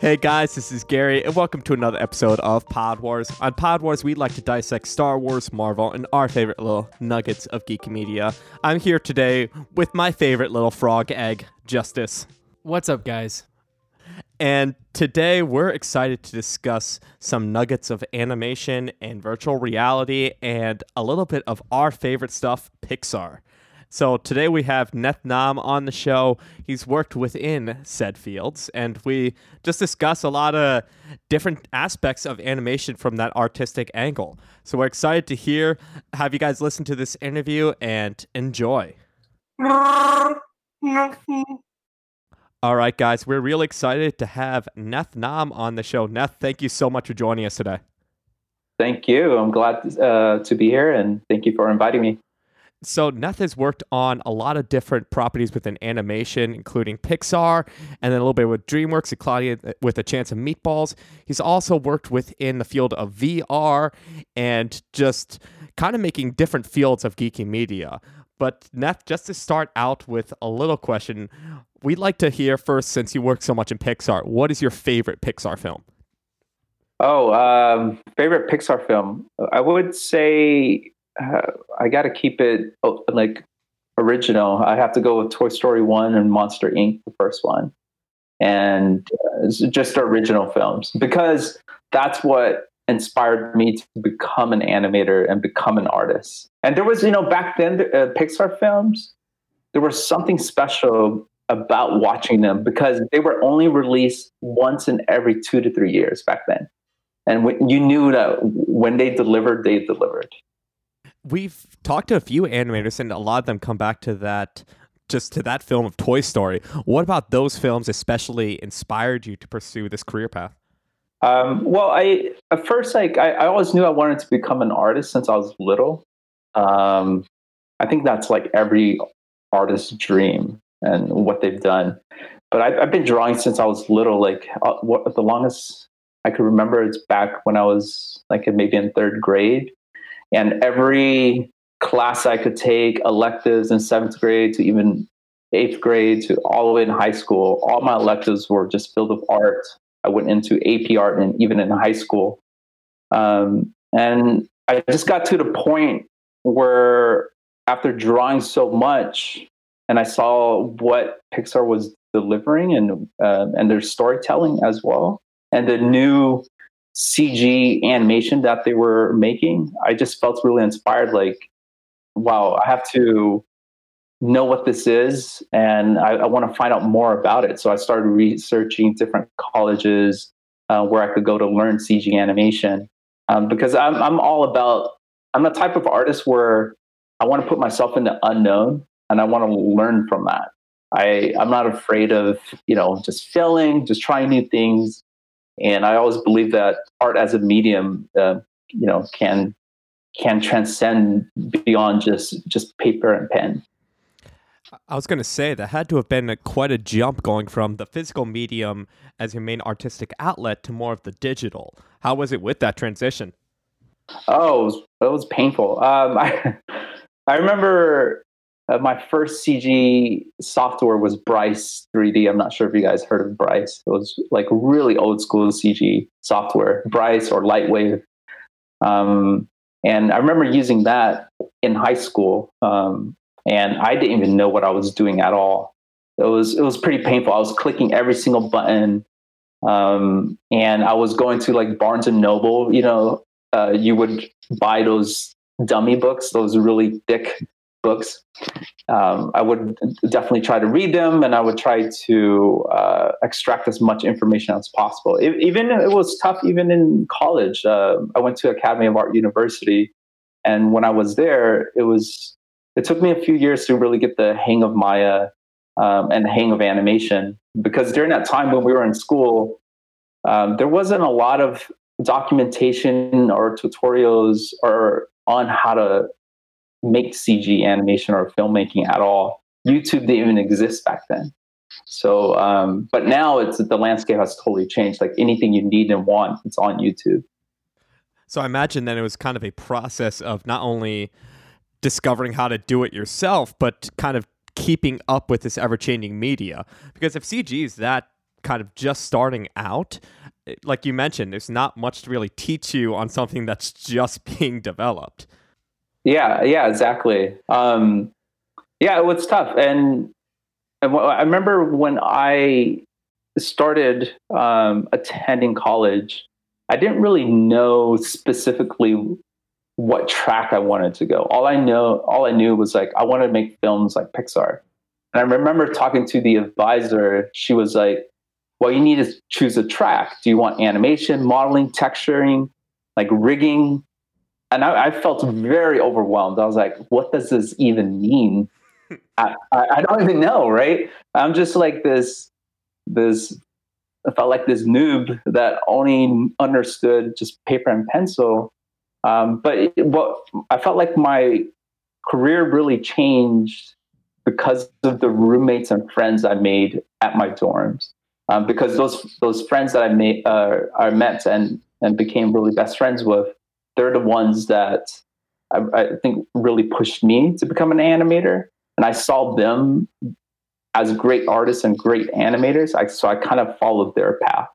Hey guys, this is Gary, and welcome to another episode of Pod Wars. On Pod Wars, we like to dissect Star Wars, Marvel, and our favorite little nuggets of geeky media. I'm here today with my favorite little frog egg, Justice. What's up, guys? And today we're excited to discuss some nuggets of animation and virtual reality and a little bit of our favorite stuff, Pixar. So today we have Neth Nam on the show. He's worked within said fields, and we just discuss a lot of different aspects of animation from that artistic angle. So we're excited to hear, have you guys listen to this interview and enjoy. All right, guys, we're really excited to have Neth Nam on the show. Neth, thank you so much for joining us today. Thank you. I'm glad uh, to be here, and thank you for inviting me. So Neth has worked on a lot of different properties within animation, including Pixar, and then a little bit with DreamWorks and Cloudy uh, with a chance of Meatballs. He's also worked within the field of VR and just kind of making different fields of geeky media. But Neth, just to start out with a little question, we'd like to hear first, since you work so much in Pixar, what is your favorite Pixar film? Oh, um, favorite Pixar film? I would say uh, I got to keep it oh, like original. I have to go with Toy Story One and Monster Inc. The first one, and uh, just original films because that's what inspired me to become an animator and become an artist. And there was, you know, back then uh, Pixar films, there was something special about watching them because they were only released once in every two to three years back then. And when, you knew that when they delivered, they delivered we've talked to a few animators, and a lot of them come back to that just to that film of Toy Story. What about those films especially inspired you to pursue this career path? Um, well, I at first like I, I, always knew I wanted to become an artist since I was little. Um, I think that's like every artist's dream and what they've done. But I, have been drawing since I was little. Like uh, what the longest I could remember is back when I was like maybe in third grade and every class I could take, electives in seventh grade to even eighth grade to all the way in high school, all my electives were just filled with art. I went into AP art and even in high school. Um, and I just got to the point where after drawing so much and I saw what Pixar was delivering and uh, and their storytelling as well, and the new CG animation that they were making, I just felt really inspired. Like, wow, I have to know what this is and I, I want to find out more about it. So I started researching different colleges uh, where I could go to learn CG animation um, because I'm, I'm all about, I'm the type of artist where I want to put myself in the unknown and I want to learn from that. I, I'm not afraid of, you know, just failing, just trying new things. And I always believe that art as a medium, uh, you know, can can transcend beyond just just paper and pen. I was going to say that had to have been a, quite a jump going from the physical medium as your main artistic outlet to more of the digital. How was it with that transition? Oh, it was, it was painful. Um, I I remember uh, my first CG software was Bryce 3D. I'm not sure if you guys heard of Bryce. It was like really old school CG software, Bryce or Lightwave. Um, and I remember using that in high school, um, and I didn't even know what I was doing at all. It was it was pretty painful. I was clicking every single button, um, and I was going to like Barnes and Noble. You know, uh, you would buy those dummy books, those really thick books. Um, I would definitely try to read them, and I would try to uh, extract as much information as possible. It, even it was tough, even in college. Uh, I went to Academy of Art University, and when I was there, it was it took me a few years to really get the hang of Maya um, and the hang of animation. Because during that time when we were in school, um, there wasn't a lot of documentation or tutorials or on how to make CG animation or filmmaking at all. YouTube didn't even exist back then. So, um, but now it's the landscape has totally changed. Like anything you need and want, it's on YouTube. So I imagine then it was kind of a process of not only discovering how to do it yourself, but kind of keeping up with this ever changing media. Because if CG is that kind of just starting out, like you mentioned, there's not much to really teach you on something that's just being developed. Yeah, yeah, exactly. Um, yeah, it was tough, and, and I remember when I started um, attending college, I didn't really know specifically what track I wanted to go. All I know, all I knew was like I wanted to make films like Pixar. And I remember talking to the advisor. She was like, "Well, you need to choose a track. Do you want animation, modeling, texturing, like rigging?" And I, I felt very overwhelmed. I was like, "What does this even mean?" I, I, don't even know, right? I'm just like this this I felt like this noob that only understood just paper and pencil. Um, but what I felt like my career really changed because of the roommates and friends I made at my dorms. Um, because those those friends that I made uh, I met and and became really best friends with, they're the ones that I, I think really pushed me to become an animator. And I saw them as great artists and great animators. I, so I kind of followed their path.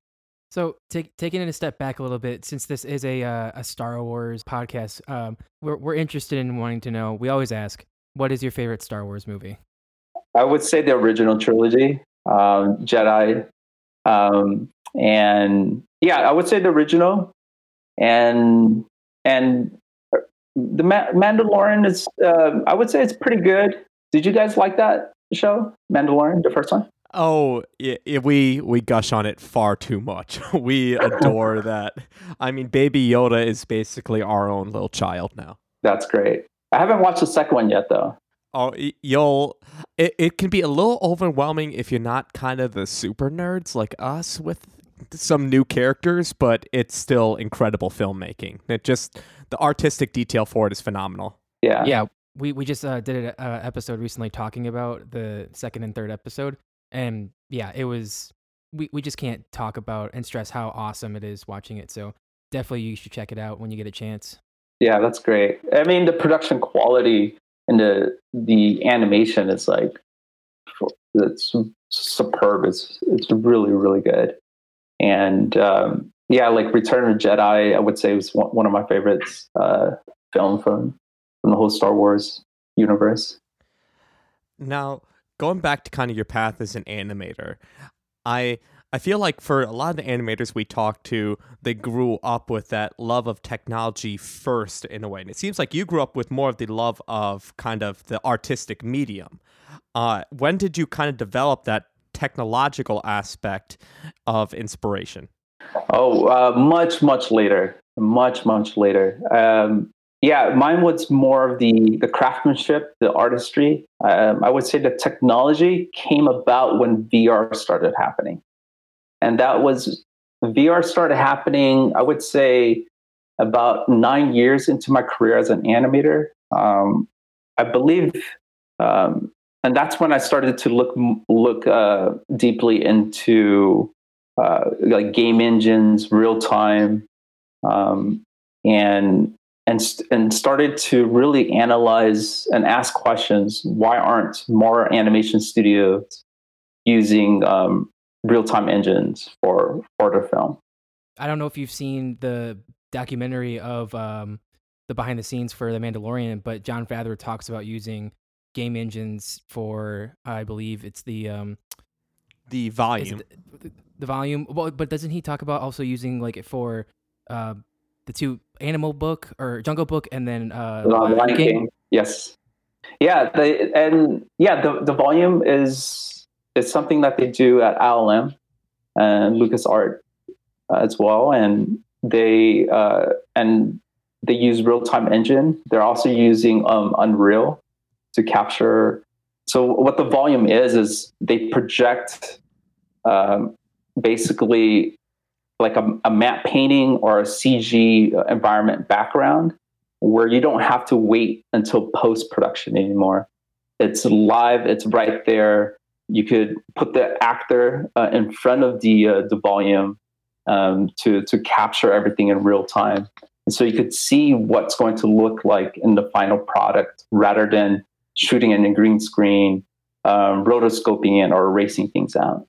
So, take, taking it a step back a little bit, since this is a uh, a Star Wars podcast, um, we're we're interested in wanting to know. We always ask, what is your favorite Star Wars movie? I would say the original trilogy, um, Jedi, um, and yeah, I would say the original, and and the Ma- Mandalorian is. Uh, I would say it's pretty good. Did you guys like that show, Mandalorian, the first one? Oh, we we gush on it far too much. we adore that. I mean, Baby Yoda is basically our own little child now. That's great. I haven't watched the second one yet, though. Oh, you'll. It, it can be a little overwhelming if you're not kind of the super nerds like us with some new characters, but it's still incredible filmmaking. It just the artistic detail for it is phenomenal. Yeah, yeah. We we just uh, did an uh, episode recently talking about the second and third episode, and yeah, it was we, we just can't talk about and stress how awesome it is watching it. So definitely you should check it out when you get a chance. Yeah, that's great. I mean, the production quality and the the animation is like it's superb. It's it's really really good. And um, yeah, like Return of Jedi, I would say was one, of my favorites uh, film from from the whole Star Wars universe. Now, going back to kind of your path as an animator, I I feel like for a lot of the animators we talk to, they grew up with that love of technology first in a way. And it seems like you grew up with more of the love of kind of the artistic medium. Uh, when did you kind of develop that technological aspect of inspiration? Oh, uh, much, much later. Much, much later. Um, yeah, mine was more of the the craftsmanship, the artistry. Um, I would say the technology came about when VR started happening, and that was VR started happening. I would say about nine years into my career as an animator. Um, I believe, um, and that's when I started to look look uh, deeply into uh, like game engines, real time, um, and and and started to really analyze and ask questions. Why aren't more animation studios using um, real time engines for their film? I don't know if you've seen the documentary of um, the behind the scenes for The Mandalorian, but Jon Favreau talks about using game engines for, I believe it's the um, the volume, the, the, volume. Well, but doesn't he talk about also using like it for uh, the two Animal Book or Jungle Book, and then uh, Lion King. King. Yes, yeah, the, and yeah, the the volume is is something that they do at ILM and Lucas Art uh, as well, and they uh, and they use real time engine. They're also using um, Unreal to capture. So what the volume is is they project um, basically like a, a matte painting or a CG environment background where you don't have to wait until post production anymore. It's live, it's right there. You could put the actor uh, in front of the uh, the volume um, to to capture everything in real time, and so you could see what's going to look like in the final product rather than shooting in a green screen, um, rotoscoping in or erasing things out.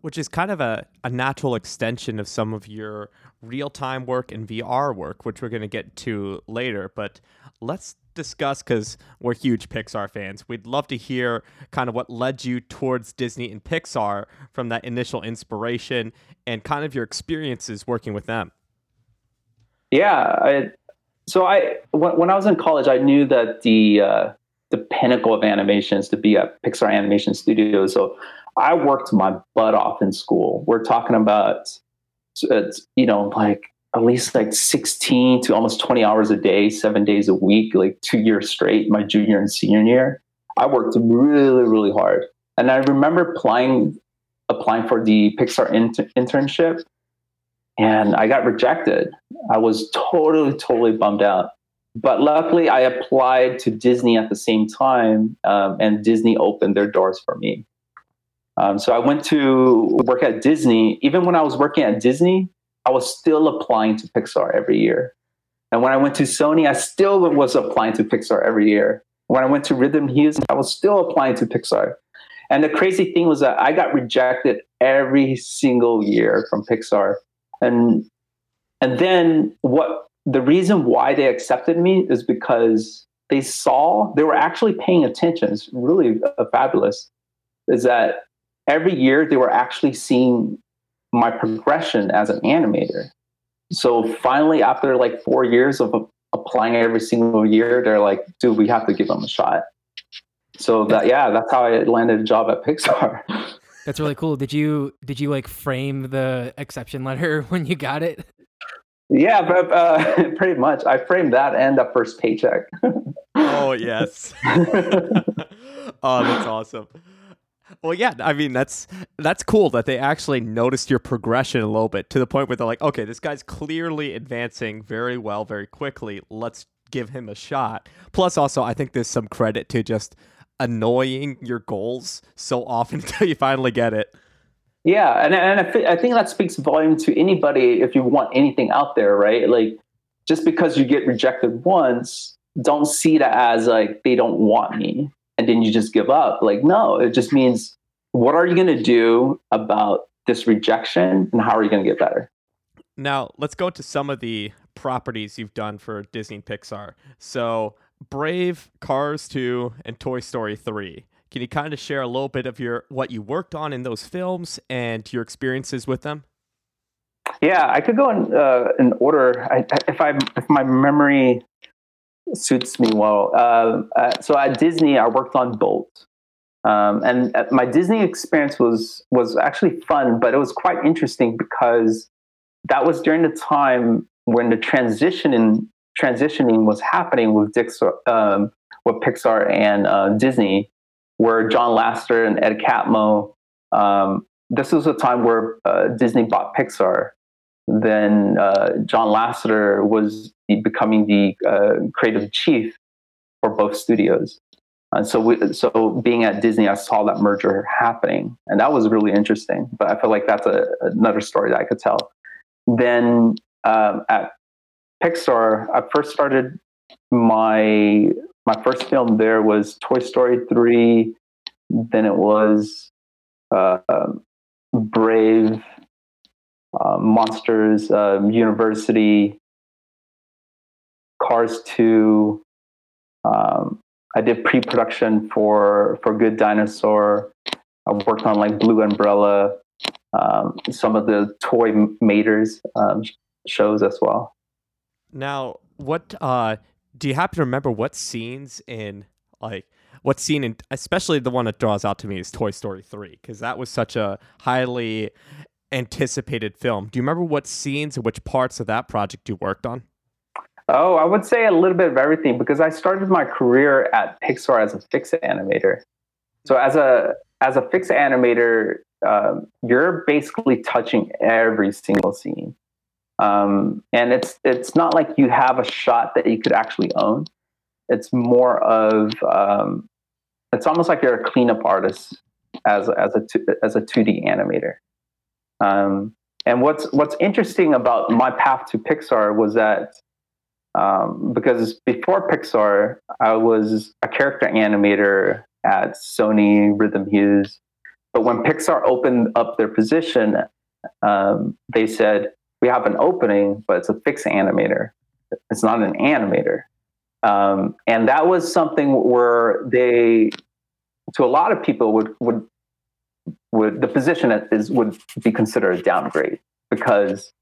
which is kind of a, a natural extension of some of your real time work and VR work, which we're going to get to later. But let's discuss because we're huge Pixar fans. We'd love to hear kind of what led you towards Disney and Pixar from that initial inspiration and kind of your experiences working with them. Yeah, I, so I when I was in college, I knew that the uh, the pinnacle of animation is to be at Pixar Animation Studios. So I worked my butt off in school. We're talking about, it's, you know, like at least like 16 to almost 20 hours a day, seven days a week, like two years straight, my junior and senior year. I worked really, really hard. And I remember applying, applying for the Pixar inter- internship and I got rejected. I was totally, totally bummed out. But luckily, I applied to Disney at the same time, um, and Disney opened their doors for me. Um, so I went to work at Disney. Even when I was working at Disney, I was still applying to Pixar every year. And when I went to Sony, I still was applying to Pixar every year. When I went to Rhythm Hues, I was still applying to Pixar. And the crazy thing was that I got rejected every single year from Pixar. And and then what the reason why they accepted me is because they saw they were actually paying attention. It's really uh, fabulous. Is that every year they were actually seeing my progression as an animator. So finally, after like four years of applying every single year, they're like, dude, we have to give them a shot. So that yeah, that's how I landed a job at Pixar. That's really cool. Did you did you like frame the exception letter when you got it? Yeah, but uh, pretty much. I framed that and the first paycheck. oh yes. oh, that's awesome. Well, yeah, I mean that's that's cool that they actually noticed your progression a little bit to the point where they're like, okay, this guy's clearly advancing very well, very quickly. Let's give him a shot. Plus, also, I think there's some credit to just annoying your goals so often until you finally get it. Yeah, and and I, I think that speaks volume to anybody if you want anything out there, right? Like, just because you get rejected once, don't see that as like they don't want me and then you just give up. Like, no, it just means what are you going to do about this rejection and how are you going to get better? Now, let's go to some of the properties you've done for Disney and Pixar. So, Brave, Cars 2, and Toy Story 3. Can you kind of share a little bit of your what you worked on in those films and your experiences with them? Yeah, I could go in uh, in order. I, if I if my memory suits me well. Uh, uh, so at Disney, I worked on Bolt, um, and uh, my Disney experience was was actually fun, but it was quite interesting because that was during the time when the transition in transitioning was happening with Dixar, um, with Pixar and uh, Disney, where John Lasseter and Ed Catmull. Um, this was a time where uh, Disney bought Pixar, then uh, John Lasseter was becoming the uh, creative chief for both studios. And so, we, so being at Disney, I saw that merger happening, and that was really interesting. But I feel like that's a, another story that I could tell. Then um, at Pixar, I first started my my first film there was Toy Story three. Then it was uh, Brave, uh, Monsters um, University, Cars 2. Um, I did pre-production for for Good Dinosaur. I worked on like Blue Umbrella, um, some of the Toy Maters um, shows as well. Now, what uh, do you happen to remember? What scenes in like what scene in especially the one that draws out to me is Toy Story three because that was such a highly anticipated film. Do you remember what scenes and which parts of that project you worked on? Oh, I would say a little bit of everything because I started my career at Pixar as a fix animator. So as a as a fix animator, um, you're basically touching every single scene, um, and it's it's not like you have a shot that you could actually own. It's more of um, it's almost like you're a cleanup artist as as a as a two D animator. Um, and what's what's interesting about my path to Pixar was that um, because before Pixar, I was a character animator at Sony, Rhythm Hues, but when Pixar opened up their position, um, they said we have an opening, but it's a fixed animator. It's not an animator. Um, and that was something where they, to a lot of people, would would would the position is would be considered a downgrade because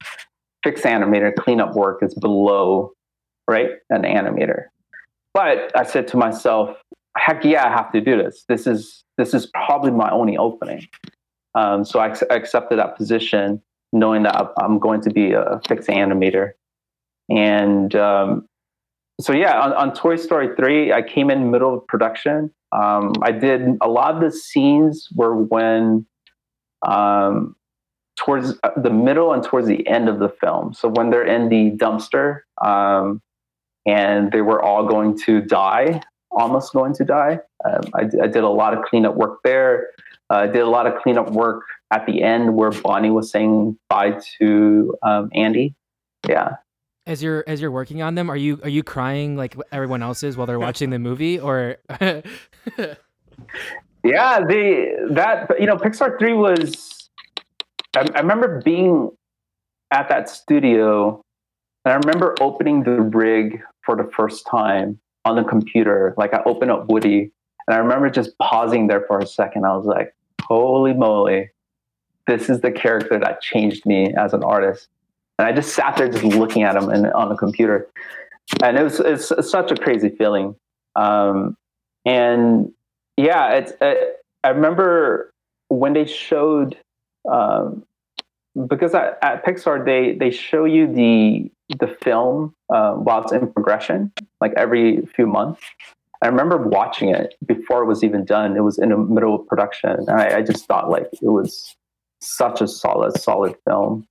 fixed animator cleanup work is below right an animator. But I said to myself, heck yeah, I have to do this. This is this is probably my only opening. Um, so I, I accepted that position, knowing that I'm going to be a fixed animator. And um, so yeah, on, on, Toy Story 3, I came in middle of production. Um, I did a lot of the scenes were when um, towards uh, the middle and towards the end of the film. So when they're in the dumpster um, and they were all going to die, almost going to die. Um, I, I, did a lot of cleanup work there. Uh, I did a lot of cleanup work at the end where Bonnie was saying bye to um, Andy. Yeah, as you're as you're working on them are you are you crying like everyone else is while they're watching the movie or? Yeah the that you know pixar 3 was I, I, remember being at that studio and i remember opening the rig for the first time on the computer. Like i opened up woody and i remember just pausing there for a second. I was like holy moly this is the character that changed me as an artist and I just sat there just looking at him and on the computer, and it was it's, it's such a crazy feeling. Um, and yeah, it's it, I remember when they showed um, because at, at, Pixar they they show you the the film uh, while it's in progression, like every few months. I remember watching it before it was even done. It was in the middle of production, and I, I just thought like it was such a solid, solid film.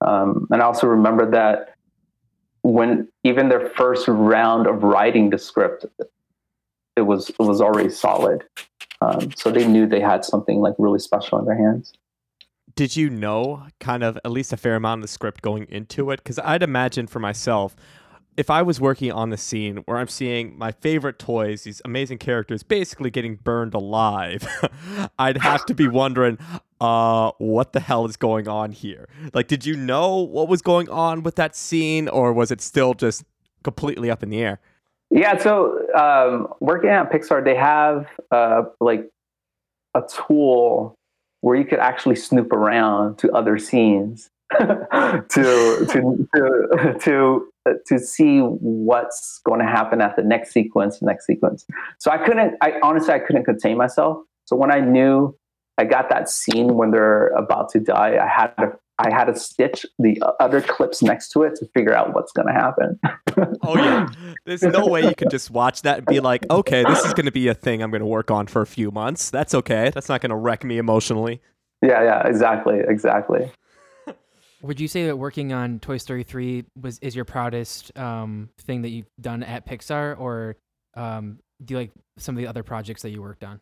Um, and I also remember that when even their first round of writing the script, it was it was already solid. Um, so they knew they had something like really special in their hands. Did you know kind of at least a fair amount of the script going into it? Because I'd imagine for myself, if I was working on the scene where I'm seeing my favorite toys, these amazing characters, basically getting burned alive, I'd have to be wondering, uh, what the hell is going on here? Like, did you know what was going on with that scene, or was it still just completely up in the air? Yeah, so um, working at Pixar, they have uh, like a tool where you could actually snoop around to other scenes to to to to to see what's going to happen at the next sequence, next sequence. So I couldn't, I honestly, I couldn't contain myself. So when I knew I got that scene when they're about to die, I had to, I had to stitch the other clips next to it to figure out what's going to happen. oh yeah, there's no way you could just watch that and be like, okay, this is going to be a thing I'm going to work on for a few months. That's okay. That's not going to wreck me emotionally. Yeah, yeah, exactly, exactly. Would you say that working on Toy Story 3 was is your proudest um, thing that you've done at Pixar, or um, do you like some of the other projects that you worked on?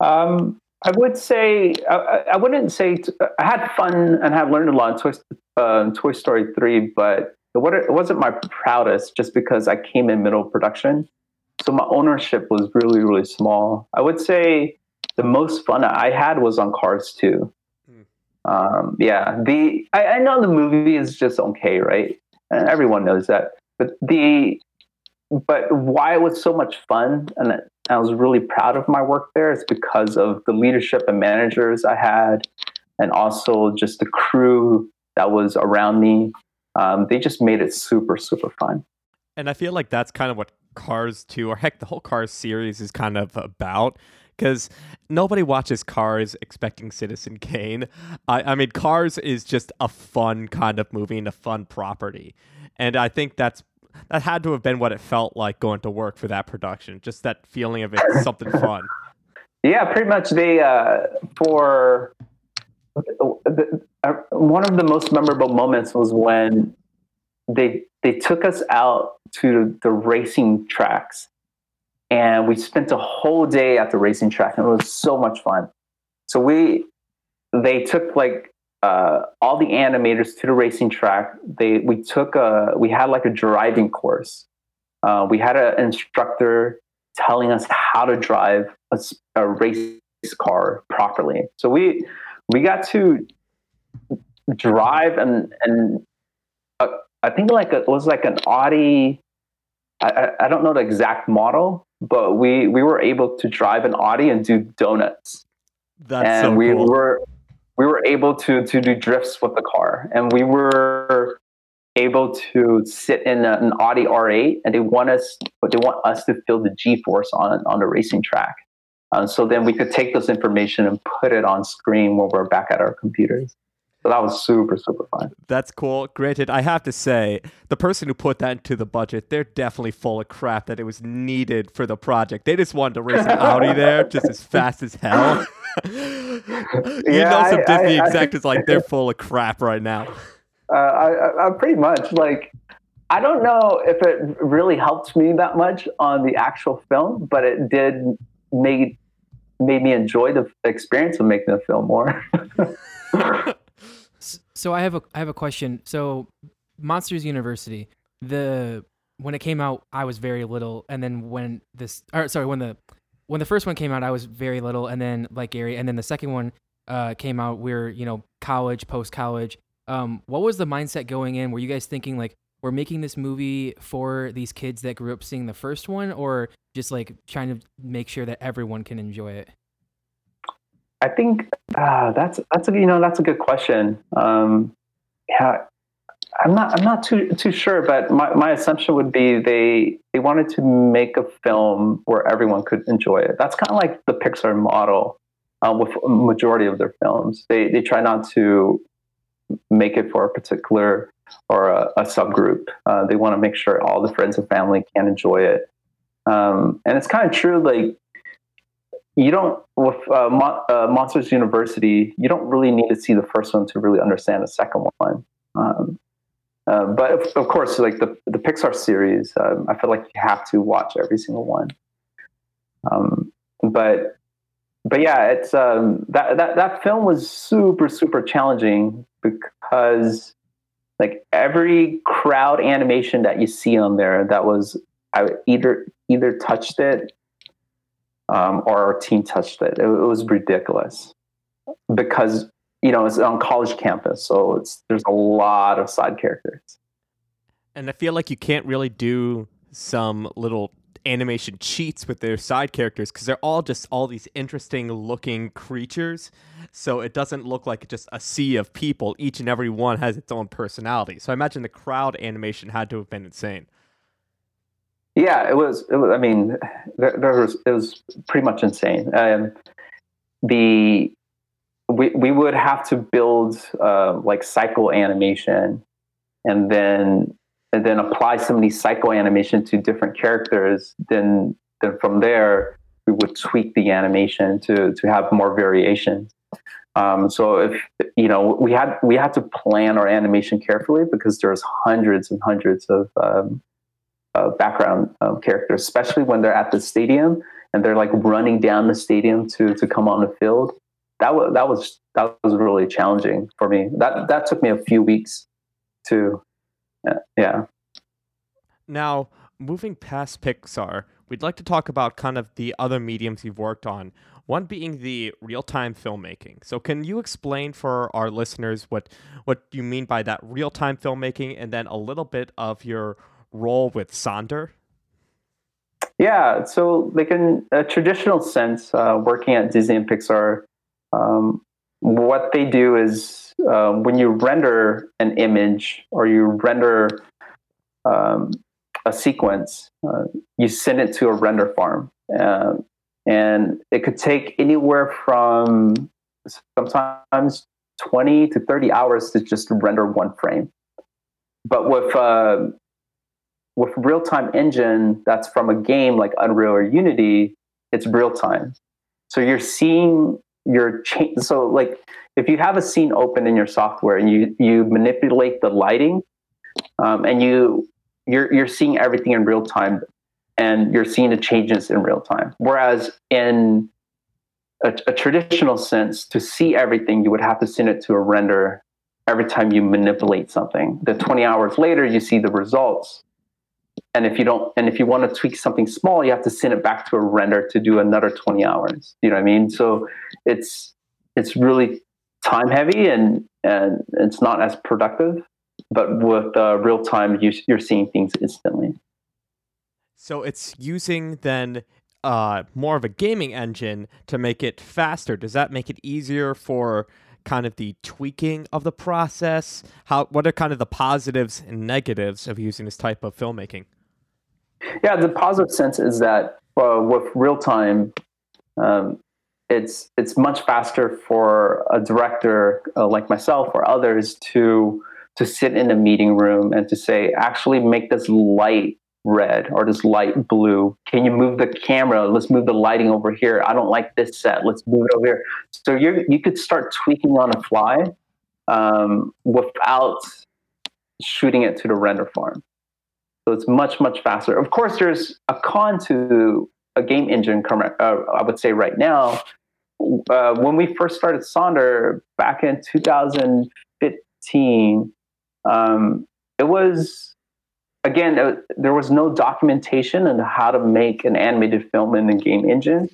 Um, I would say I, I wouldn't say t- I had fun and have learned a lot in Toy, uh, Toy Story 3, but it, it wasn't my proudest just because I came in middle production. So my ownership was really, really small. I would say the most fun I had was on Cars 2 um, yeah, the I, I, know the movie is just okay, right? And everyone knows that. But the but why it was so much fun and I was really proud of my work there. It's because of the leadership and managers I had, and also just the crew that was around me. Um, they just made it super super fun. And I feel like that's kind of what Cars 2 or heck the whole Cars series is kind of about because nobody watches Cars expecting Citizen Kane. I, I mean, Cars is just a fun kind of movie and a fun property, and I think that's that had to have been what it felt like going to work for that production. Just that feeling of it, something fun. Yeah, pretty much. They uh, for the, uh, one of the most memorable moments was when they they took us out to the racing tracks and we spent a whole day at the racing track and it was so much fun so we they took like uh, all the animators to the racing track they we took a we had like a driving course uh, we had an instructor telling us how to drive a, a race car properly. So we we got to drive and and uh, I think like it was like an Audi. I, I don't know the exact model, but we we were able to drive an Audi and do donuts. That's and so we cool. were we were able to to do drifts with the car, and we were able to sit in a- an Audi R8, and they want us, but they want us to feel the G-force on on the racing track. Uh, so then we could take this information and put it on screen when we're back at our computers. So that was super super fun. That's cool. Granted, I have to say, the person who put that into the budget, they're definitely full of crap that it was needed for the project. They just wanted to race an Audi there just as fast as hell. you Yeah, know, some I- Disney I- I- like they're full of crap right now. uh, I, I, I pretty much like I don't know if it really helped me that much on the actual film, but it did made made me enjoy the experience of making the film more. So I have a I have a question. So Monsters University, the when it came out, I was very little, and then when this, or sorry, when the when the first one came out, I was very little, and then like Gary, and then the second one uh, came out, we are you know college, post college. Um, what was the mindset going in? Were you guys thinking like we're making this movie for these kids that grew up seeing the first one, or just like trying to make sure that everyone can enjoy it? I think uh, that's that's a you know that's a good question. Um, yeah, I'm not I'm not too too sure, but my, my assumption would be they they wanted to make a film where everyone could enjoy it. That's kind of like the Pixar model uh, with majority of their films. They they try not to make it for a particular or a, a subgroup. Uh, they want to make sure all the friends and family can enjoy it. Um, and it's kind of true, like you don't with uh, Mon- uh, Monsters University. You don't really need to see the first one to really understand the second one. Um, uh, but of, of course, like the the Pixar series, um, I feel like you have to watch every single one. Um, but but yeah, it's um, that that that film was super super challenging because like every crowd animation that you see on there that was I either either touched it um, or our team touched it. it. It was ridiculous because you know it's on college campus, so it's there's a lot of side characters. And I feel like you can't really do some little animation cheats with their side characters because they're all just all these interesting looking creatures. So it doesn't look like just a sea of people. Each and every one has its own personality. So I imagine the crowd animation had to have been insane. Yeah, it was. It was I mean, there, there was it was pretty much insane. Um, the we we would have to build uh, like cycle animation, and then and then apply some of these cycle animation to different characters. Then then from there we would tweak the animation to to have more variation. Um, so if you know we had we had to plan our animation carefully because there's hundreds and hundreds of um, uh, background um, characters, especially when they're at the stadium and they're like running down the stadium to to come on the field. That was that was that was really challenging for me. That that took me a few weeks to, yeah. Now, moving past Pixar, we'd like to talk about kind of the other mediums you've worked on. One being the real-time filmmaking. So, can you explain for our listeners what what you mean by that real-time filmmaking, and then a little bit of your role with Sonder? Yeah, so like in a traditional sense, uh, working at Disney and Pixar, um, what they do is uh, when you render an image or you render um, a sequence, uh, you send it to a render farm. Uh, and it could take anywhere from sometimes 20 to 30 hours to just render one frame. But with uh, with real time engine that's from a game like Unreal or Unity, it's real time. So you're seeing your change. So like if you have a scene open in your software and you you manipulate the lighting, um, and you you're you're seeing everything in real time, and you're seeing the changes in real time. Whereas in a, a traditional sense, to see everything, you would have to send it to a render every time you manipulate something. The 20 hours later, you see the results and if you don't, and if you want to tweak something small, you have to send it back to a render to do another 20 hours. You know what I mean? So it's it's really time heavy and and it's not as productive. But with uh, real time, you, you're seeing things instantly. So it's using then uh, more of a gaming engine to make it faster. Does that make it easier for kind of the tweaking of the process? How what are kind of the positives and negatives of using this type of filmmaking? Yeah, the positive sense is that uh, with real time, um, it's it's much faster for a director uh, like myself or others to to sit in a meeting room and to say, actually make this light red or this light blue? Can you move the camera? Let's move the lighting over here. I don't like this set. Let's move it over here. So you you could start tweaking on the fly um, without shooting it to the render farm. So it's much much faster. Of course, there's a con to a game engine. Uh, I would say right now. Uh, when we first started Sonder back in 2015, um, it was again, uh, there was no documentation on how to make an animated film in the game engine.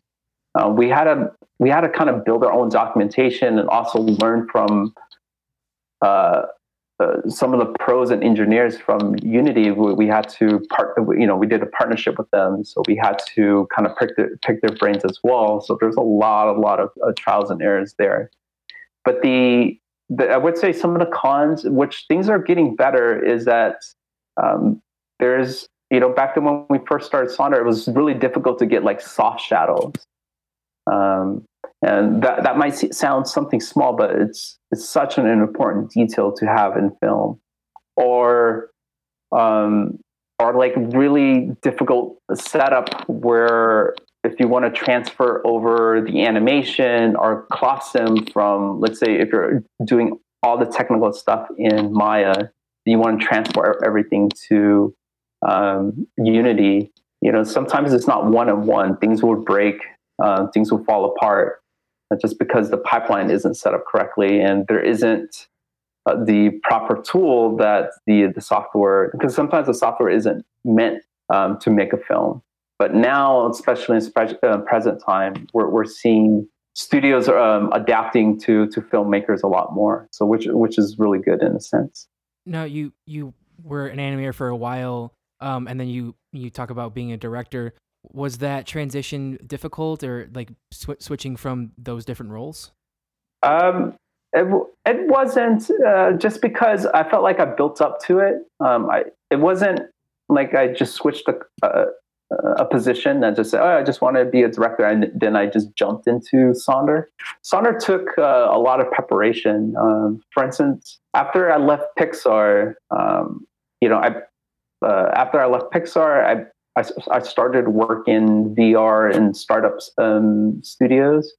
Uh, we had to we had to kind of build our own documentation and also learn from uh, uh, some of the pros and engineers from Unity. We, we, had to part, you know, we did a partnership with them, so we had to kind of pick their, pick their brains as well. So there's a lot, a lot of uh, trials and errors there. But the, I would say some of the cons, which things are getting better, is that um, there's you know back then when we first started Sonder, it was really difficult to get like soft shadows, um, and that that might sound something small, but it's it's such an important detail to have in film, or um, or like really difficult setup where if you want to transfer over the animation or cloth sim from let's say if you're doing all the technical stuff in Maya you want to transfer everything to um, Unity, you know, sometimes it's not one on one. Things will break, uh, things will fall apart, just because the pipeline isn't set up correctly and there isn't uh, the proper tool that the the software. Because sometimes the software isn't meant um, to make a film. But now, especially in spe- uh, present time, we're we're seeing studios um, adapting to to filmmakers a lot more. So which which is really good in a sense. Now you you were an animator for a while, um, and then you you talk about being a director. Was that transition difficult, or like sw- switching from those different roles? Um, it it wasn't uh, just because I felt like I built up to it. Um, I it wasn't like I just switched a, a, a position and just said, "Oh, I just want to be a director," and then I just jumped into Sonder. Sonder took uh, a lot of preparation. Um, for instance, after I left Pixar, um, you know, I uh, after I left Pixar, I, I, I started working VR in startups um, studios,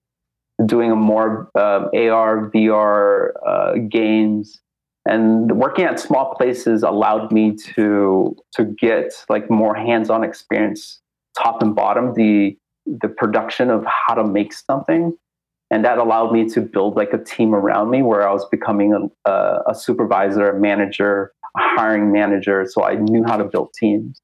doing more uh, AR, VR games, and working at small places allowed me to to get like more hands-on experience, top and bottom, the the production of how to make something and that allowed me to build like a team around me where I was becoming a, a, supervisor, a manager, a hiring manager. So I knew how to build teams.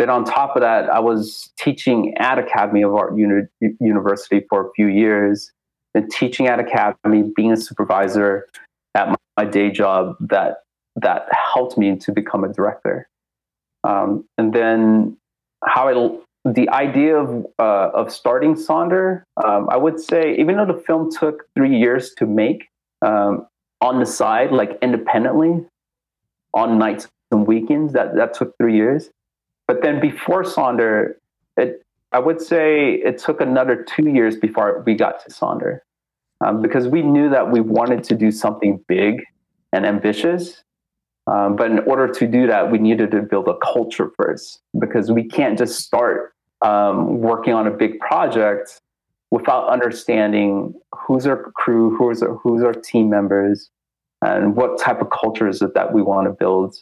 Then on top of that, I was teaching at Academy of Art Uni- University for a few years. And teaching at Academy, being a supervisor at my, my day job, that that helped me to become a director. Um, and then how I the idea of uh, of starting Sonder, um, I would say, even though the film took three years to make, um, on the side, like independently, on nights and weekends, that that took three years. But then before Sonder, it I would say it took another two years before we got to Sonder, um, because we knew that we wanted to do something big and ambitious, um, but in order to do that, we needed to build a culture first because we can't just start um, working on a big project without understanding who's our crew, who's our, who's our team members, and what type of culture is it that we want to build.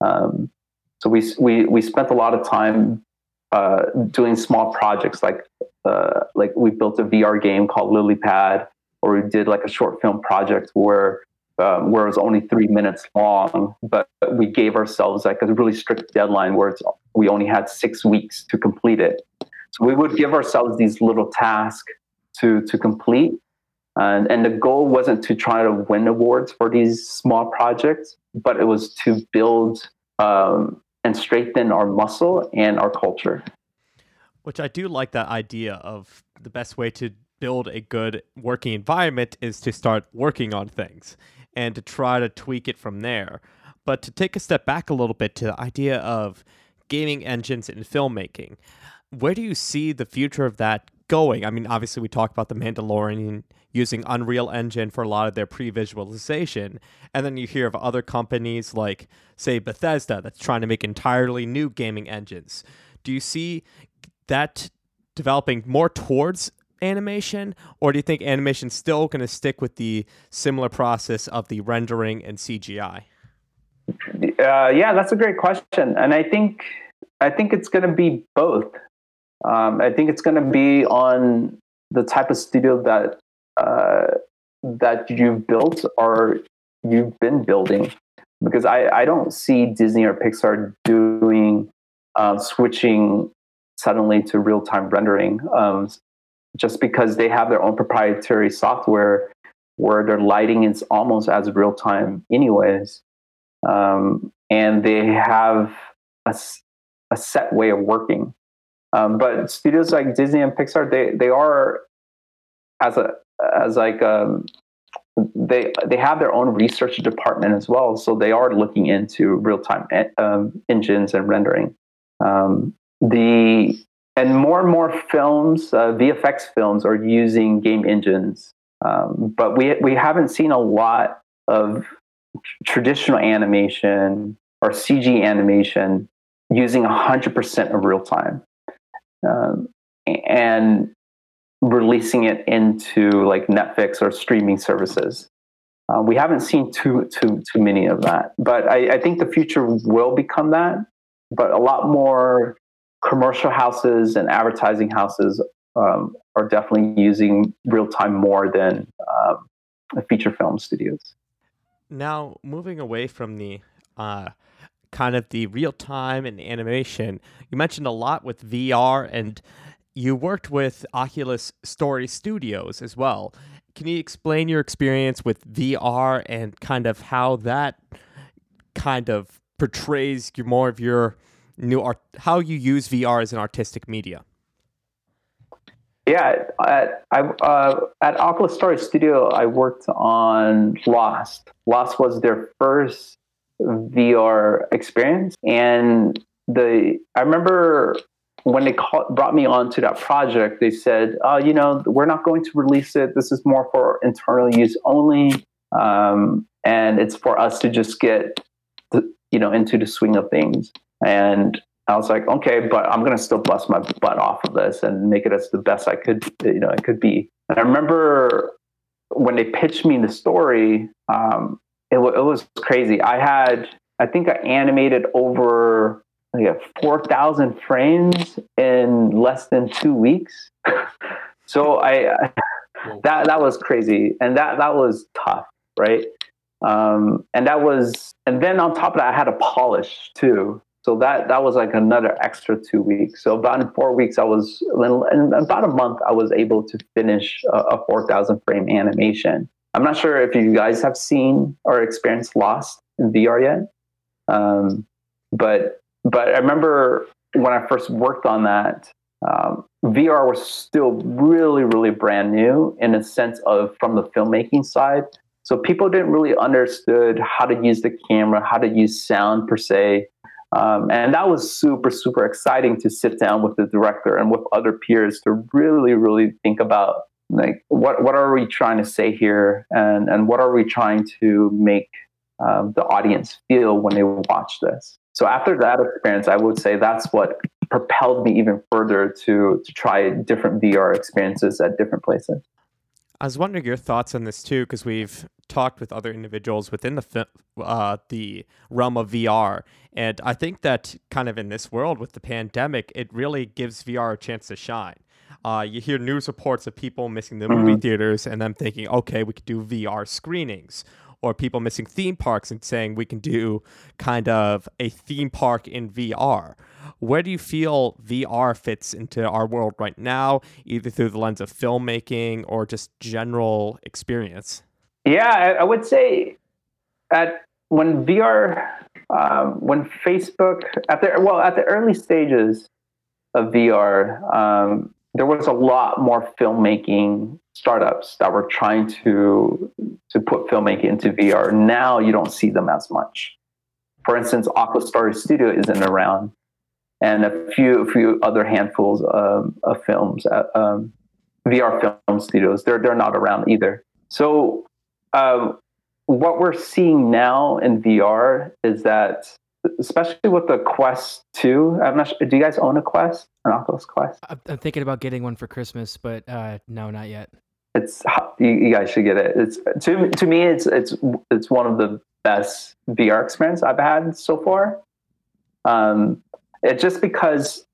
Um, so we, we, we spent a lot of time uh, doing small projects like uh, like we built a VR game called Lilypad, or we did like a short film project where um, where it was only three minutes long, but we gave ourselves like a really strict deadline where it's we only had six weeks to complete it. So we would give ourselves these little tasks to to complete, and and the goal wasn't to try to win awards for these small projects, but it was to build um, and strengthen our muscle and our culture. Which I do like that idea of the best way to build a good working environment is to start working on things and to try to tweak it from there. But to take a step back a little bit to the idea of gaming engines in filmmaking, where do you see the future of that going? I mean, obviously, we talk about The Mandalorian using Unreal Engine for a lot of their pre visualization. And then you hear of other companies like, say, Bethesda that's trying to make entirely new gaming engines. Do you see that developing more towards animation, or do you think animation's still going to stick with the similar process of the rendering and CGI? Uh, yeah, that's a great question, and I think I think it's going to be both. Um, I think it's going to be on the type of studio that uh, that you've built or you've been building, because I, I don't see Disney or Pixar doing uh, switching suddenly to real time rendering. Um, just because they have their own proprietary software where their lighting is almost as real time, anyways. Um, and they have a, a set way of working. Um, but studios like Disney and Pixar, they they are as a as like um, they they have their own research department as well, so they are looking into real time um, engines and rendering. Um, the and more and more films, uh, VFX films, are using game engines, um, but we we haven't seen a lot of traditional animation or CG animation using 100% of real time um, and releasing it into like Netflix or streaming services. Uh, we haven't seen too too too many of that, but I, I think the future will become that. But a lot more commercial houses and advertising houses um, are definitely using real time more than um, feature film studios. Now, moving away from the uh, kind of the real time and animation, you mentioned a lot with VR and you worked with Oculus Story Studios as well. Can you explain your experience with VR and kind of how that kind of portrays more of your new art, how you use VR as an artistic media. Yeah, at, I, uh, at Oculus Story Studio, I worked on Lost. Lost was their first VR experience, and the I remember when they call, brought me on to that project, they said, "Oh, you know, we're not going to release it. This is more for internal use only, um, and it's for us to just get, the, you know, into the swing of things." And I was like, okay, but I'm gonna still bust my butt off of this and make it as the best I could, you know, it could be. And I remember when they pitched me the story, um, it, w- it was crazy. I had, I think, I animated over like four thousand frames in less than two weeks. so I, that that was crazy, and that that was tough, right? Um, and that was, and then on top of that, I had to polish too. So that that was like another extra two weeks. So about in four weeks, I was in about a month, I was able to finish a, a four thousand frame animation. I'm not sure if you guys have seen or experienced Lost in VR yet, um, but but I remember when I first worked on that, um, VR was still really really brand new in a sense of from the filmmaking side. So people didn't really understood how to use the camera, how to use sound per se. Um, and that was super, super exciting to sit down with the director and with other peers to really, really think about like what what are we trying to say here, and and what are we trying to make um, the audience feel when they watch this. So after that experience, I would say that's what propelled me even further to to try different VR experiences at different places. I was wondering your thoughts on this too, because we've talked with other individuals within the uh, the realm of VR, and I think that kind of in this world with the pandemic, it really gives VR a chance to shine. Uh, you hear news reports of people missing the movie mm-hmm. theaters and them thinking, okay, we could do VR screenings, or people missing theme parks and saying we can do kind of a theme park in VR. Where do you feel VR fits into our world right now, either through the lens of filmmaking or just general experience? Yeah, I, would say at when VR, um, when Facebook at the well at the early stages of VR, um, there was a lot more filmmaking startups that were trying to to put filmmaking into VR. Now you don't see them as much. For instance, Oculus Story Studio isn't around, and a few a few other handfuls of, of films, uh, um, VR film studios. They're they're not around either. So, uh, what we're seeing now in VR is that especially with the Quest 2. I'm not sure, do you guys own a Quest, an Oculus Quest? I'm thinking about getting one for Christmas, but uh, no, not yet. It's you, you, guys should get it. It's to to me, it's it's it's one of the best VR experience I've had so far. Um, it's just because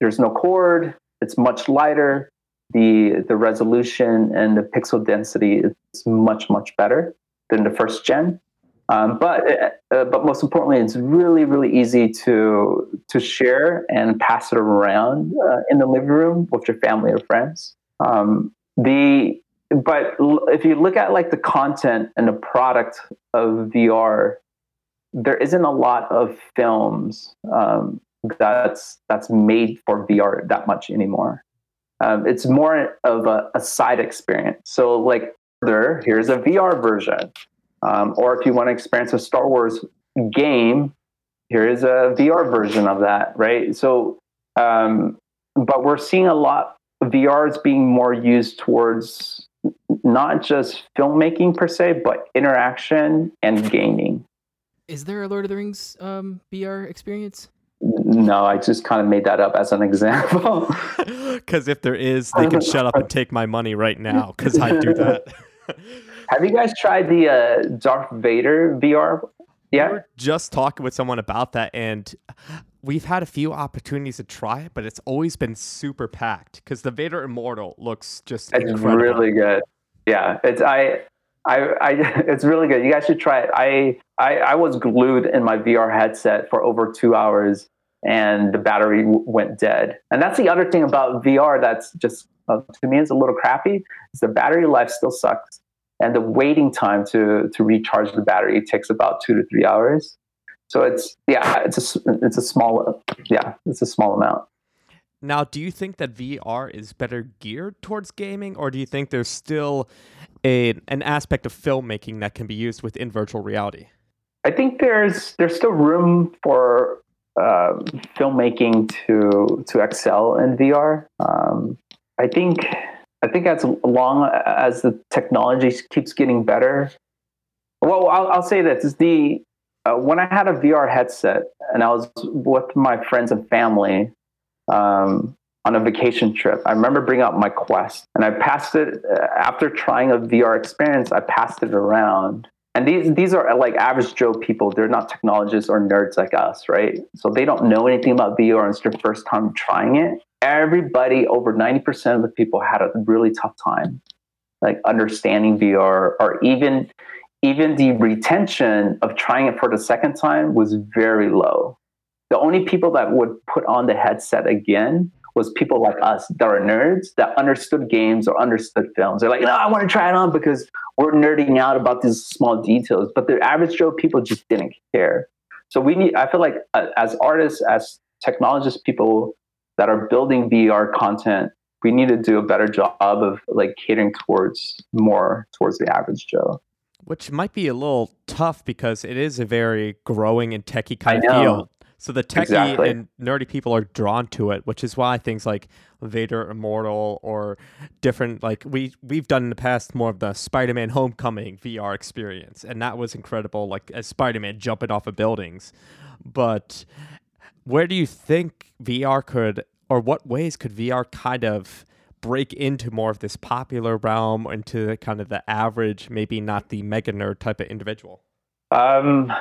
there's no cord. It's much lighter. The the resolution and the pixel density is much much better than the first gen. Um, but uh, but most importantly, it's really really easy to to share and pass it around uh, in the living room with your family or friends. Um, the but if you look at like the content and the product of VR, there isn't a lot of films um, that's that's made for VR that much anymore. Um, it's more of a, a side experience. So like there, here's a VR version. Um, or if you want to experience a Star Wars game, here is a VR version of that, right? So, um, but we're seeing a lot VR is being more used towards not just filmmaking per se, but interaction and gaming. Is there a Lord of the Rings um, VR experience? No, I just kind of made that up as an example. Because if there is, they can shut up and take my money right now. Because I do that. Have you guys tried the uh, Darth Vader VR? Yeah. We were just talking with someone about that, and we've had a few opportunities to try it, but it's always been super packed because the Vader Immortal looks just it's incredible. really good. Yeah, it's I. I, I, it's really good. You guys should try it. I, I, I was glued in my VR headset for over two hours, and the battery w- went dead. And that's the other thing about VR that's just uh, to me is a little crappy. Is the battery life still sucks and the waiting time to to recharge the battery takes about two to three hours. So it's yeah, it's a it's a small yeah, it's a small amount. Now, do you think that VR is better geared towards gaming, or do you think there's still a an aspect of filmmaking that can be used within virtual reality? I think there's there's still room for uh, filmmaking to to excel in VR. Um, I think I think as long as the technology keeps getting better, well, I'll, I'll say this: is the uh, when I had a VR headset and I was with my friends and family um, on a vacation trip, I remember bringing out my Quest and I passed it uh, after trying a VR experience. I passed it around, and these these are like average Joe people. They're not technologists or nerds like us, right? So they don't know anything about VR. And it's their first time trying it everybody, over 90% of the people had a really tough time, like understanding VR or even even the retention of trying it for the second time was very low. The only people that would put on the headset again was people like us that are nerds that understood games or understood films. They're like, no, I want to try it on because we're nerding out about these small details. But the average Joe people just didn't care. So we need, I feel like uh, as artists, as technologists, people that are building VR content, we need to do a better job of like catering towards more towards the average Joe. Which might be a little tough because it is a very growing and techie kind of field. So the techie exactly. and nerdy people are drawn to it, which is why things like Vader Immortal or different like we we've done in the past more of the Spider-Man Homecoming VR experience, and that was incredible. Like as Spider-Man jumping off of buildings, but where do you think VR could or what ways could VR kind of break into more of this popular realm into kind of the average, maybe not the mega nerd type of individual? Um,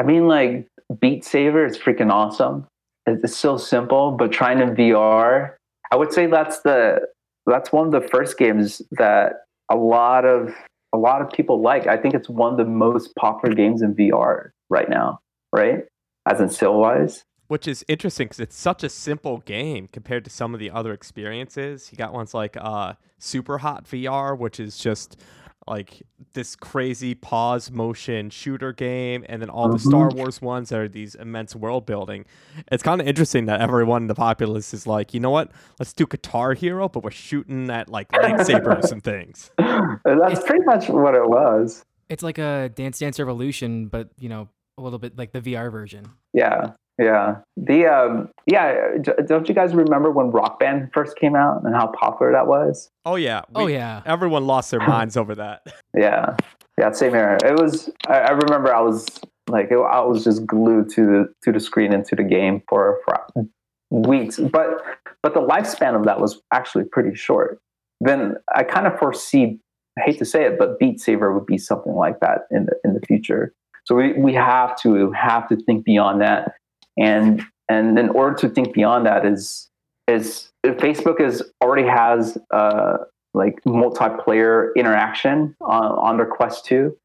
I mean, like Beat Saber is freaking awesome. It's so simple, but trying to VR, I would say that's the that's one of the first games that a lot of a lot of people like. I think it's one of the most popular games in VR right now, right? As in skill wise. which is interesting because it's such a simple game compared to some of the other experiences. You got ones like uh, Superhot VR, which is just like this crazy pause motion shooter game, and then all the Star Mm-hmm. Wars ones that are these immense world building. It's kind of interesting that everyone in the populace is like, you know what? Let's do Guitar Hero, but we're shooting at like lightsabers and things. That's pretty much what it was. It's like a Dance Dance Revolution, but you know, a little bit like the VR version. Yeah, yeah. The um, yeah. Don't you guys remember when Rock Band first came out and how popular that was? Oh yeah. oh yeah. Everyone lost their minds over that. Yeah, yeah. Same here. It was. I, I remember I was like I was just glued to the to the screen and to the game for for weeks. But but the lifespan of that was actually pretty short. Then I kind of foresee. I hate to say it, but Beat Saber would be something like that in the in the future. So we, we have to have to think beyond that, and and in order to think beyond that is is Facebook is already has uh, like multiplayer interaction on, on their Quest two,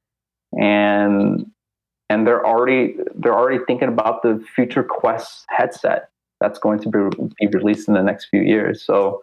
and and they're already they're already thinking about the future Quest headset that's going to be, be released in the next few years. So.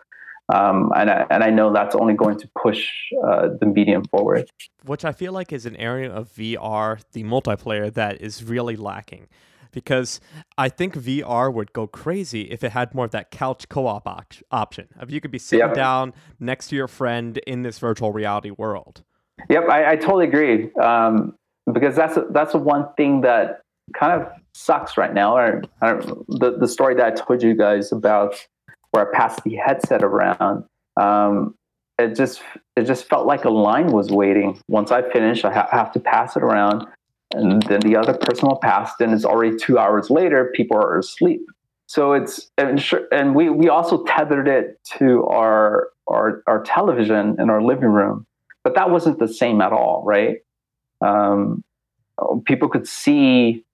Um, and, I, and I know that's only going to push uh, the medium forward. which I feel like is an area of VR, the multiplayer, that is really lacking. Because I think VR would go crazy if it had more of that couch co op op- option. If you could be sitting Yep. down next to your friend in this virtual reality world. Yep, I, I totally agree. Um, because that's that's the one thing that kind of sucks right now. Or the the story that I told you guys about where I passed the headset around. Um, it just it just felt like a line was waiting. Once I finish, I ha- have to pass it around, and then the other person will pass. Then it's already two hours later. People are asleep. So it's and, sure, and we we also tethered it to our our our television in our living room but that wasn't the same at all, right? Um, people could see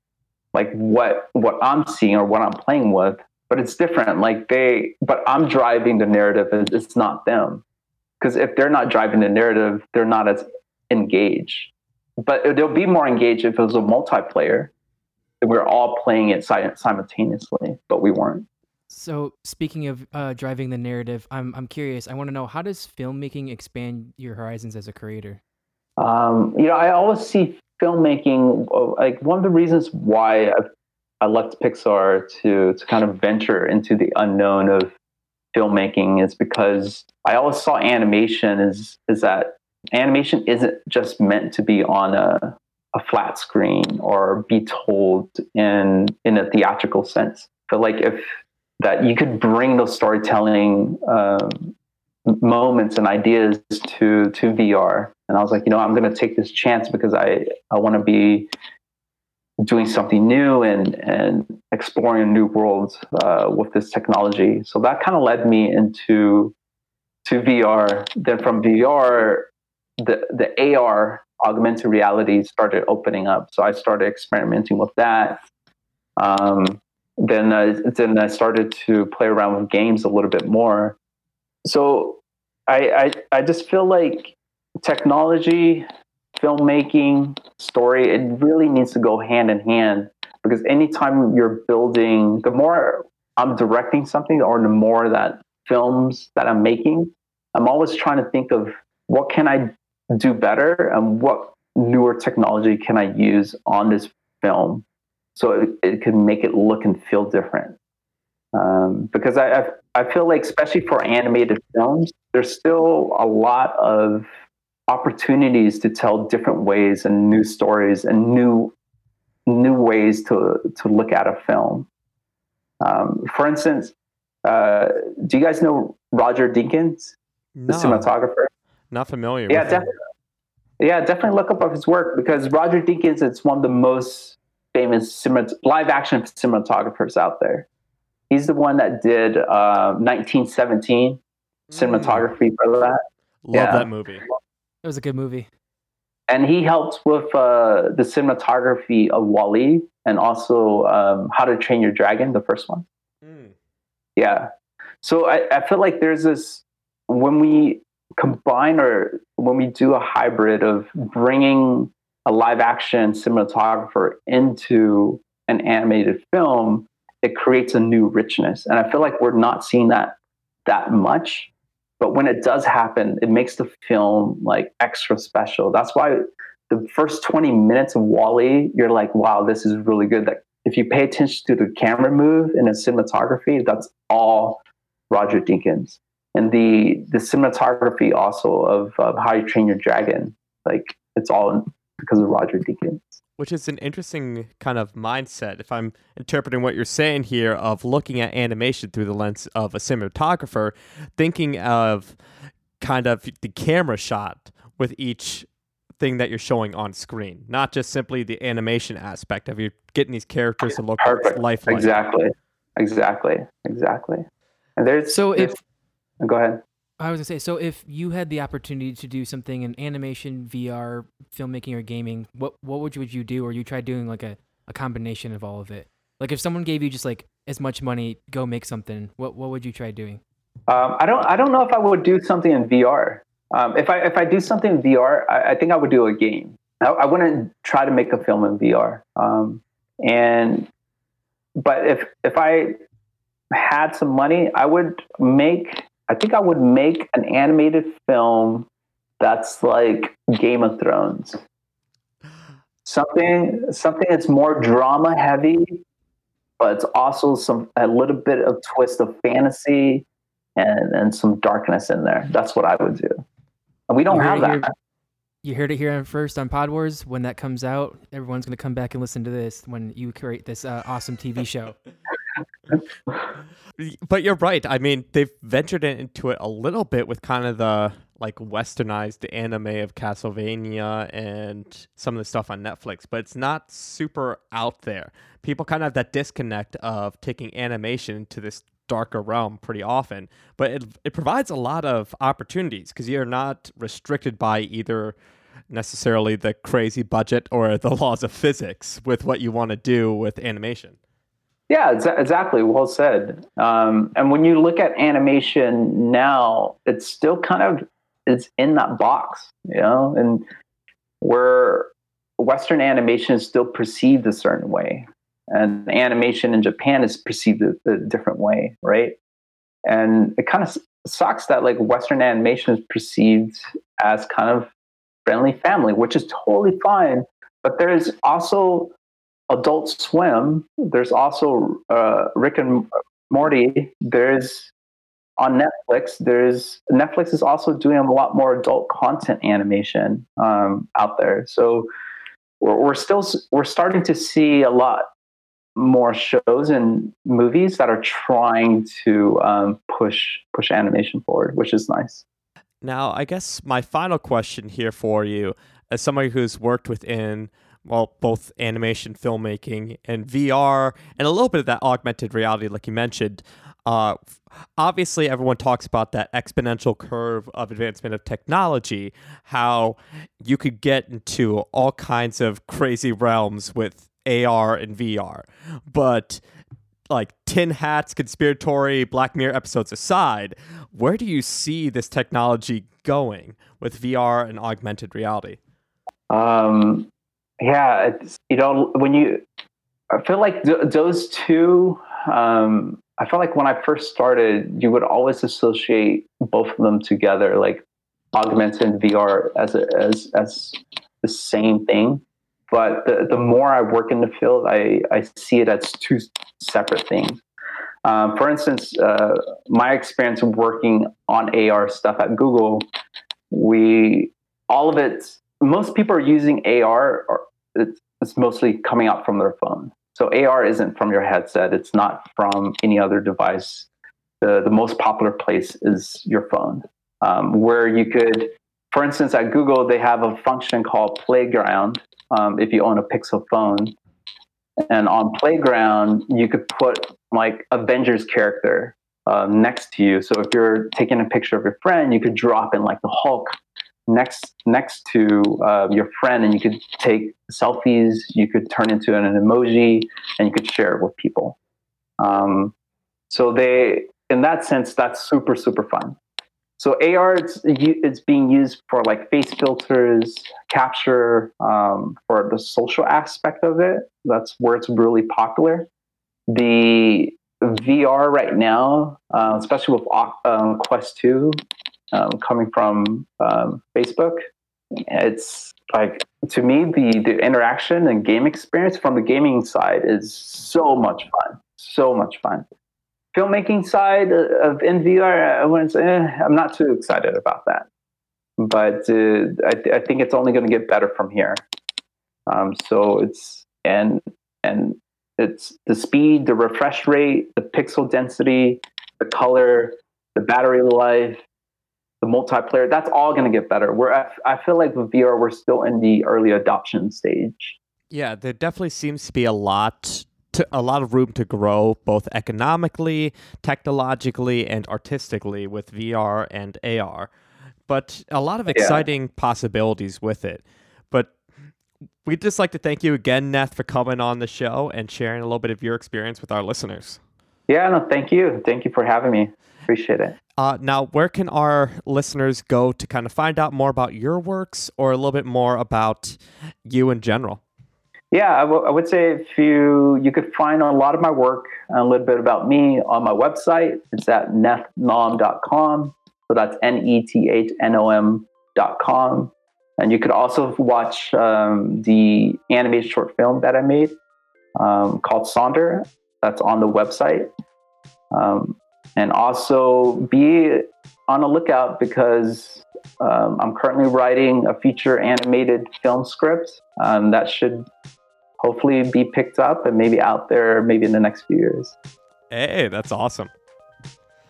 like what what I'm seeing or what I'm playing with, but it's different. Like they, but I'm driving the narrative. It's it's not them, because if they're not driving the narrative, they're not as engaged. But they'll be more engaged if it was a multiplayer. If we're all playing it simultaneously, but we weren't. So speaking of uh, driving the narrative, I'm I'm curious. I want to know how does filmmaking expand your horizons as a creator? Um, you know, I always see filmmaking uh, like one of the reasons why I, I left Pixar to to kind of venture into the unknown of filmmaking is because I always saw animation as is that animation isn't just meant to be on a a flat screen or be told in in a theatrical sense. But like if that you could bring those storytelling um, moments and ideas to to VR. And I was like, you know, I'm going to take this chance because I I want to be doing something new and and exploring a new world uh, with this technology. So that kind of led me into to VR. Then from VR, the the AR augmented reality started opening up. So I started experimenting with that. Um, then I, then I started to play around with games a little bit more. So I, I I just feel like technology, filmmaking, story, it really needs to go hand in hand because anytime you're building, the more I'm directing something or the more that films that I'm making, I'm always trying to think of what can I do better and what newer technology can I use on this film so it, it can make it look and feel different. Um, because I, I I feel like especially for animated films, there's still a lot of opportunities to tell different ways and new stories and new new ways to to look at a film. Um, for instance, uh, do you guys know Roger Deakins, the No, cinematographer? Not familiar. Yeah, with him. definitely. Yeah, definitely look up his work because Roger Deakins is one of the most famous live action cinematographers out there. He's the one that did uh, 1917 cinematography for that, Love yeah. that movie. It was a good movie. and he helped with uh, the cinematography of WALL-E and also um, How to Train Your Dragon, the first one. Mm. Yeah. So I, I feel like there's this when we combine or when we do a hybrid of bringing a live action cinematographer into an animated film, it creates a new richness. And I feel like we're not seeing that that much. But when it does happen, it makes the film like extra special. That's why the first 20 minutes of WALL-E, you're like, wow, this is really good. That if you pay attention to the camera move and the cinematography, that's all Roger Deakins. And the the cinematography also of, of How You Train Your Dragon, like it's all because of Roger Deakins. Which is an interesting kind of mindset if i'm interpreting what you're saying here of looking at animation through the lens of a cinematographer thinking of kind of the camera shot with each thing that you're showing on screen not just simply the animation aspect of you getting these characters to look Perfect. lifelike. Exactly. Exactly. Exactly. And there's So there's- if go ahead I was gonna say, so if you had the opportunity to do something in animation, VR, filmmaking, or gaming, what what would you, would you do? Or you try doing like a, a combination of all of it? Like if someone gave you just like as much money, go make something. What what would you try doing? Um, I don't. I don't know if I would do something in VR. Um, if I if I do something in VR, I, I think I would do a game. I, I wouldn't try to make a film in VR. Um, and but if if I had some money, I would make. I think I would make an animated film that's like Game of Thrones. Something something that's more drama heavy, but it's also some a little bit of twist of fantasy and and some darkness in there. That's what I would do. And we don't You have heard it that. here- You heard it here first on Pod Wars. When that comes out, everyone's gonna come back and listen to this when you create this uh, awesome TV show. but you're right. I mean they've ventured into it a little bit with kind of the like westernized anime of castlevania and some of the stuff on netflix but it's not super out there. People kind of have that disconnect of taking animation to this darker realm pretty often but it, it provides a lot of opportunities because you're not restricted by either necessarily the crazy budget or the laws of physics with what you want to do with animation Yeah, exa- exactly. Well said. Um, and when you look at animation now, it's still kind of it's in that box, you know, and where Western animation is still perceived a certain way, and animation in Japan is perceived a, a different way, right? And it kind of sucks that like Western animation is perceived as kind of friendly family, which is totally fine. But there's also Adult Swim. There's also uh, Rick and Morty. There's on Netflix. There's Netflix is also doing a lot more adult content animation um, out there. So we're, we're still we're starting to see a lot more shows and movies that are trying to um, push push animation forward, which is nice. Now, I guess my final question here for you, as somebody who's worked within, well, both animation, filmmaking, and VR, and a little bit of that augmented reality, like you mentioned, uh, obviously everyone talks about that exponential curve of advancement of technology, how you could get into all kinds of crazy realms with AR and VR. But like tin hats, conspiratory Black Mirror episodes aside, where do you see this technology going with VR and augmented reality? Um, yeah, you know, when you, I feel like th- those two, um, I feel like when I first started, you would always associate both of them together, like augmented VR as a, as as the same thing. But the, the more I work in the field, I, I see it as two separate things. Um, for instance, uh, my experience working on AR stuff at Google, we all of it. Most people are using AR, it's, it's mostly coming out from their phone. So AR isn't from your headset. It's not from any other device. The the most popular place is your phone, um, where you could, for instance, at Google they have a function called Playground. Um, if you own a Pixel phone, and on Playground you could put like Avengers character uh, next to you. So if you're taking a picture of your friend, you could drop in like the Hulk next next to uh, your friend, and you could take selfies. You could turn into an, emoji, and you could share it with people. Um, so they, in that sense, that's super super fun. So AR, it's it's being used for like face filters, capture, um, for the social aspect of it. That's where it's really popular. the VR right now, uh, especially with um, Quest 2 um, coming from um, Facebook, it's like to me the the interaction and game experience from the gaming side is so much fun, so much fun. Filmmaking side of in VR, I wouldn't say eh, I'm not too excited about that, but uh, I, th- I, think it's only going to get better from here. Um, so it's and and it's the speed, the refresh rate, the pixel density, the color, the battery life, the multiplayer. That's all going to get better. We're I feel like with VR, we're still in the early adoption stage. Yeah, there definitely seems to be a lot to, a lot of room to grow both economically, technologically, and artistically with VR and AR. But a lot of exciting yeah. possibilities with it. But we'd just like to thank you again, Neth, for coming on the show and sharing a little bit of your experience with our listeners. Yeah, no, thank you. Thank you for having me. Appreciate it. Uh, now, where can our listeners go to kind of find out more about your works or a little bit more about you in general? Yeah, I, w- I would say if you you could find a lot of my work and a little bit about me on my website. It's at nethnom.com. So that's N E T H N O M.com. And you could also watch um, the animated short film that I made um, called Sonder. That's on the website. Um, and also be on a lookout because um, I'm currently writing a feature animated film script um, that should hopefully be picked up and maybe out there maybe in the next few years. Hey, that's awesome.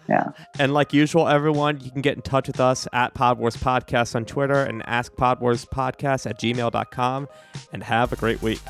Yeah. And like usual, everyone, you can get in touch with us at Podwars Podcast on Twitter and ask Podwars Podcast at gmail.com and have a great week.